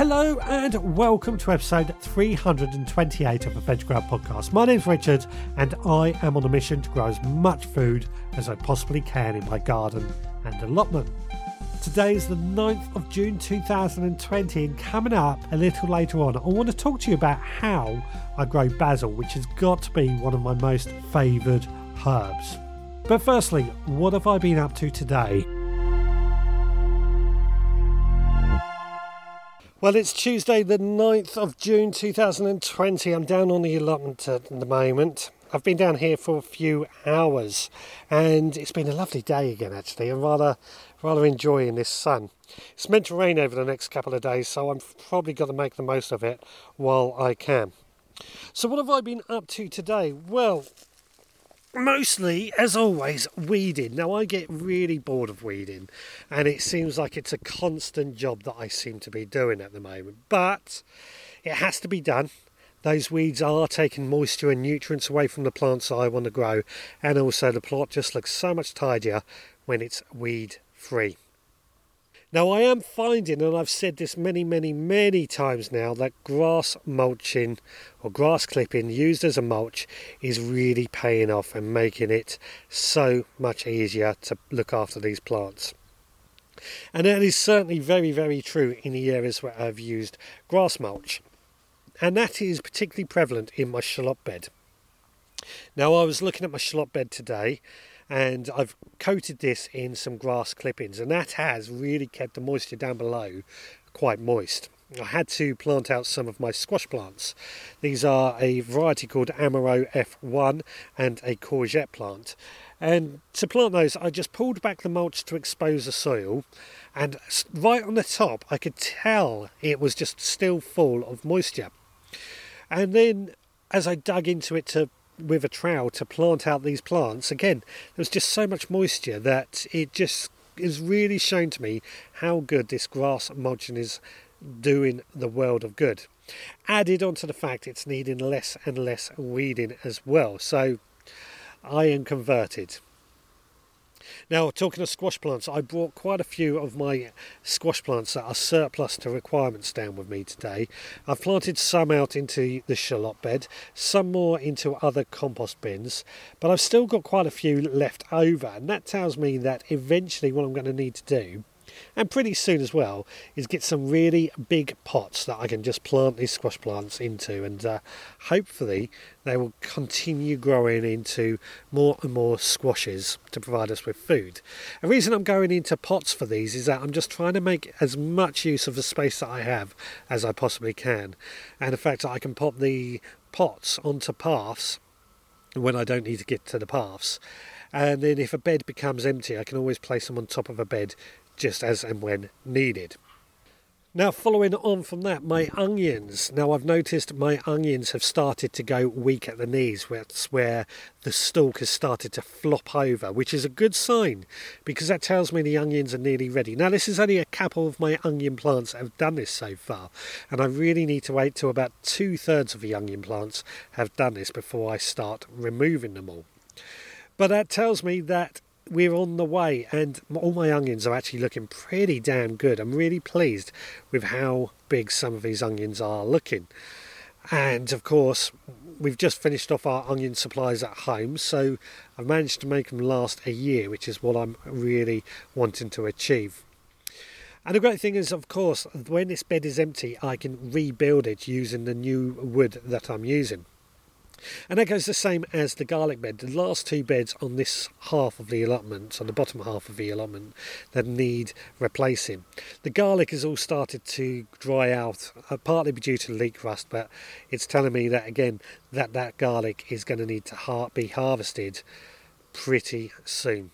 Hello and welcome to episode 328 of the Veg Grower podcast. My name's Richard and I am on a mission to grow as much food as I possibly can in my garden and allotment. Today is the 9th of June 2020 and coming up a little later on I want to talk to you about how I grow basil which has got to be one of my most favoured herbs. But firstly, what have I been up to today? Well, it's Tuesday, the 9th of June 2020. I'm down on the allotment at the moment. I've been down here for a few hours and it's been a lovely day again, actually. I'm rather, rather enjoying this sun. It's meant to rain over the next couple of days, so I'm probably got to make the most of it while I can. So, what have I been up to today? Well, mostly, as always, weeding. Now, I get really bored of weeding, and it seems like it's a constant job that I seem to be doing at the moment. But it has to be done. Those weeds are taking moisture and nutrients away from the plants I want to grow, and also the plot just looks so much tidier when it's weed free. Now, I am finding, and I've said this many, many, many times now, that grass mulching or grass clipping used as a mulch is really paying off and making it so much easier to look after these plants. And that is certainly very, very true in the areas where I've used grass mulch. And that is particularly prevalent in my shallot bed. Now, I was looking at my shallot bed today and I've coated this in some grass clippings and that has really kept the moisture down below quite moist. I had to plant out some of my squash plants. These are a variety called Amaro F1 and a courgette plant. And to plant those, I just pulled back the mulch to expose the soil, and right on the top, I could tell it was just still full of moisture. And then, as I dug into it to with a trowel to plant out these plants, again, there was just so much moisture that it just is really shown to me how good this grass mulching is doing the world of good. Added onto the fact it's needing less and less weeding as well. So I am converted. Now, talking of squash plants, I brought quite a few of my squash plants that are surplus to requirements down with me today. I've planted some out into the shallot bed, some more into other compost bins, but I've still got quite a few left over, and that tells me that eventually what I'm going to need to do and pretty soon as well is get some really big pots that I can just plant these squash plants into. And uh, hopefully they will continue growing into more and more squashes to provide us with food. The reason I'm going into pots for these is that I'm just trying to make as much use of the space that I have as I possibly can. And in fact that I can pop the pots onto paths when I don't need to get to the paths. And then if a bed becomes empty I can always place them on top of a bed just as and when needed. Now, following on from that, my onions. Now, I've noticed my onions have started to go weak at the knees. That's where the stalk has started to flop over, which is a good sign because that tells me the onions are nearly ready. Now, this is only a couple of my onion plants that have done this so far, and I really need to wait till about two thirds of the onion plants have done this before I start removing them all. But that tells me that we're on the way, and all my onions are actually looking pretty damn good. I'm really pleased with how big some of these onions are looking. And of course, we've just finished off our onion supplies at home, so I've managed to make them last a year, which is what I'm really wanting to achieve. And the great thing is, of course, when this bed is empty, I can rebuild it using the new wood that I'm using. And that goes the same as the garlic bed. The last two beds on this half of the allotment, on the bottom half of the allotment, that need replacing. The garlic has all started to dry out, uh, partly due to leek rust, but it's telling me that again that that garlic is going to need to be harvested pretty soon.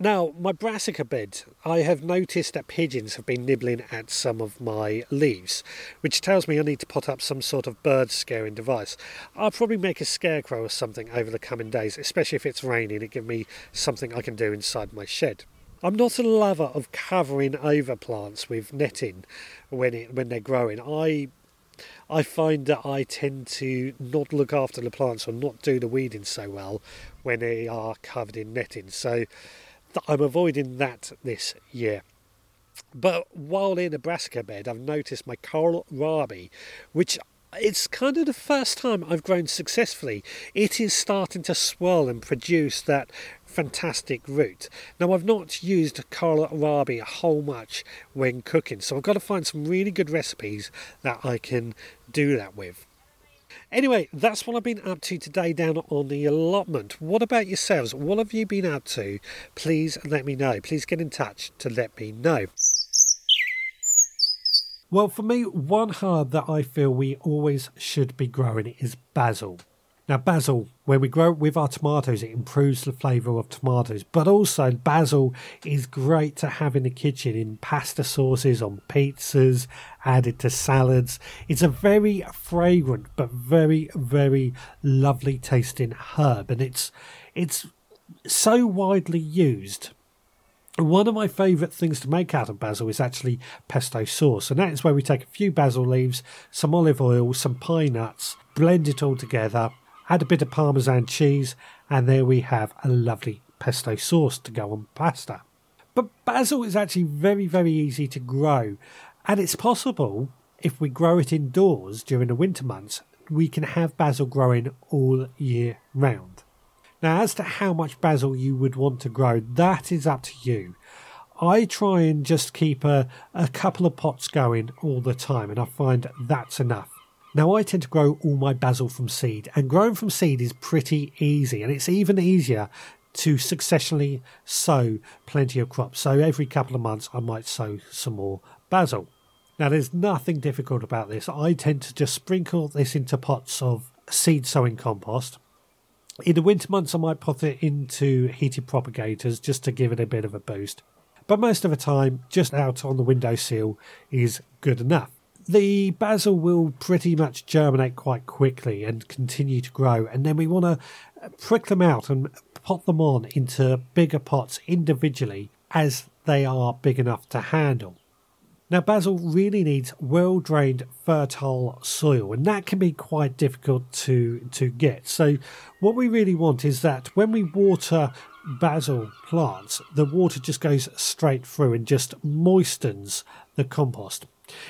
Now, my brassica bed, I have noticed that pigeons have been nibbling at some of my leaves, which tells me I need to put up some sort of bird scaring device. I'll probably make a scarecrow or something over the coming days, especially if it's raining, it gives me something I can do inside my shed. I'm not a lover of covering over plants with netting when it, when they're growing. I I find that I tend to not look after the plants or not do the weeding so well when they are covered in netting. So I'm avoiding that this year. But while in brassica bed, I've noticed my kohlrabi, which it's kind of the first time I've grown successfully. It is starting to swell and produce that fantastic root. Now, I've not used kohlrabi a whole much when cooking, so I've got to find some really good recipes that I can do that with. Anyway, that's what I've been up to today down on the allotment. What about yourselves? What have you been up to? Please let me know. Please get in touch to let me know. Well, for me, one herb that I feel we always should be growing is basil. Now, basil, when we grow it with our tomatoes, it improves the flavour of tomatoes. But also, basil is great to have in the kitchen in pasta sauces, on pizzas, added to salads. It's a very fragrant but very, very lovely tasting herb, and it's it's so widely used one of my favourite things to make out of basil is actually pesto sauce, and that is where we take a few basil leaves, some olive oil, some pine nuts, blend it all together, add a bit of parmesan cheese, and there we have a lovely pesto sauce to go on pasta. But basil is actually very, very easy to grow, and it's possible if we grow it indoors during the winter months, we can have basil growing all year round. Now, as to how much basil you would want to grow, that is up to you. I try and just keep a, a couple of pots going all the time, and I find that's enough. Now, I tend to grow all my basil from seed, and growing from seed is pretty easy, and it's even easier to successionally sow plenty of crops. So, every couple of months, I might sow some more basil. Now, there's nothing difficult about this. I tend to just sprinkle this into pots of seed sowing compost in the winter months, I might put it into heated propagators just to give it a bit of a boost. But most of the time, just out on the windowsill is good enough. The basil will pretty much germinate quite quickly and continue to grow, and then we want to prick them out and pot them on into bigger pots individually as they are big enough to handle. Now, basil really needs well drained, fertile soil, and that can be quite difficult to, to get. So, what we really want is that when we water basil plants, the water just goes straight through and just moistens the compost.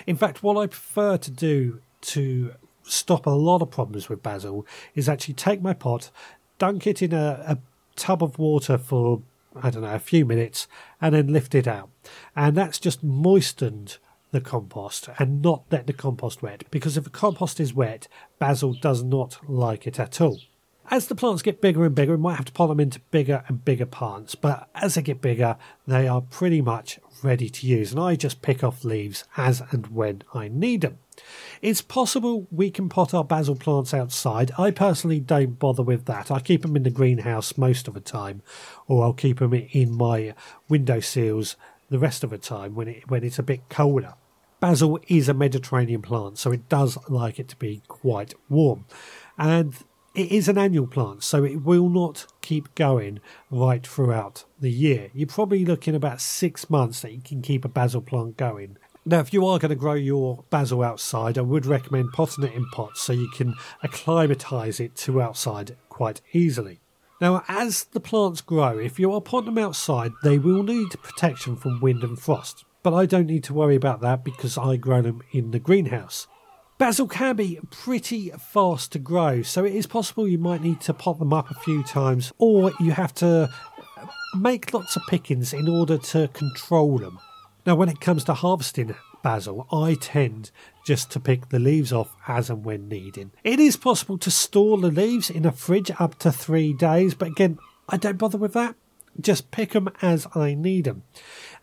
In fact, what I prefer to do to stop a lot of problems with basil is actually take my pot, dunk it in a, a tub of water for I don't know, a few minutes and then lift it out. And that's just moistened the compost and not let the compost wet because if the compost is wet, basil does not like it at all. As the plants get bigger and bigger, we might have to pot them into bigger and bigger plants, but as they get bigger, they are pretty much ready to use, and I just pick off leaves as and when I need them. It's possible we can pot our basil plants outside. I personally don't bother with that. I keep them in the greenhouse most of the time, or I'll keep them in my window sills the rest of the time when it when it's a bit colder. Basil is a Mediterranean plant, so it does like it to be quite warm. And it is an annual plant, so it will not keep going right throughout the year. You're probably looking about six months that you can keep a basil plant going. Now, if you are going to grow your basil outside, I would recommend potting it in pots so you can acclimatise it to outside quite easily. Now, as the plants grow, if you are potting them outside, they will need protection from wind and frost. But I don't need to worry about that because I grow them in the greenhouse. Basil can be pretty fast to grow, so it is possible you might need to pot them up a few times, or you have to make lots of pickings in order to control them. Now, when it comes to harvesting basil, I tend just to pick the leaves off as and when needed. It is possible to store the leaves in a fridge up to three days, but again, I don't bother with that. Just pick them as I need them.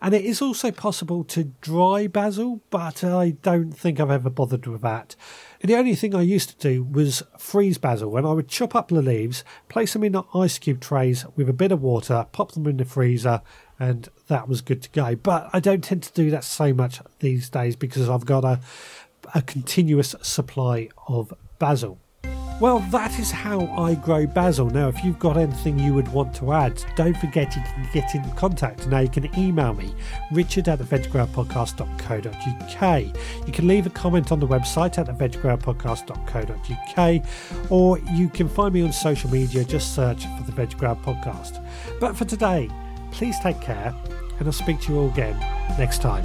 And it is also possible to dry basil, but I don't think I've ever bothered with that. The only thing I used to do was freeze basil, and I would chop up the leaves, place them in ice cube trays with a bit of water, pop them in the freezer, and that was good to go. But I don't tend to do that so much these days because I've got a, a continuous supply of basil. Well, that is how I grow basil. Now, if you've got anything you would want to add, don't forget you can get in contact. Now, you can email me, richard at the theveggrowerpodcast.co.uk. You can leave a comment on the website at the theveggrowerpodcast.co.uk, or you can find me on social media, just search for the Veg Grower Podcast. But for today, please take care. and I'll speak to you all again next time.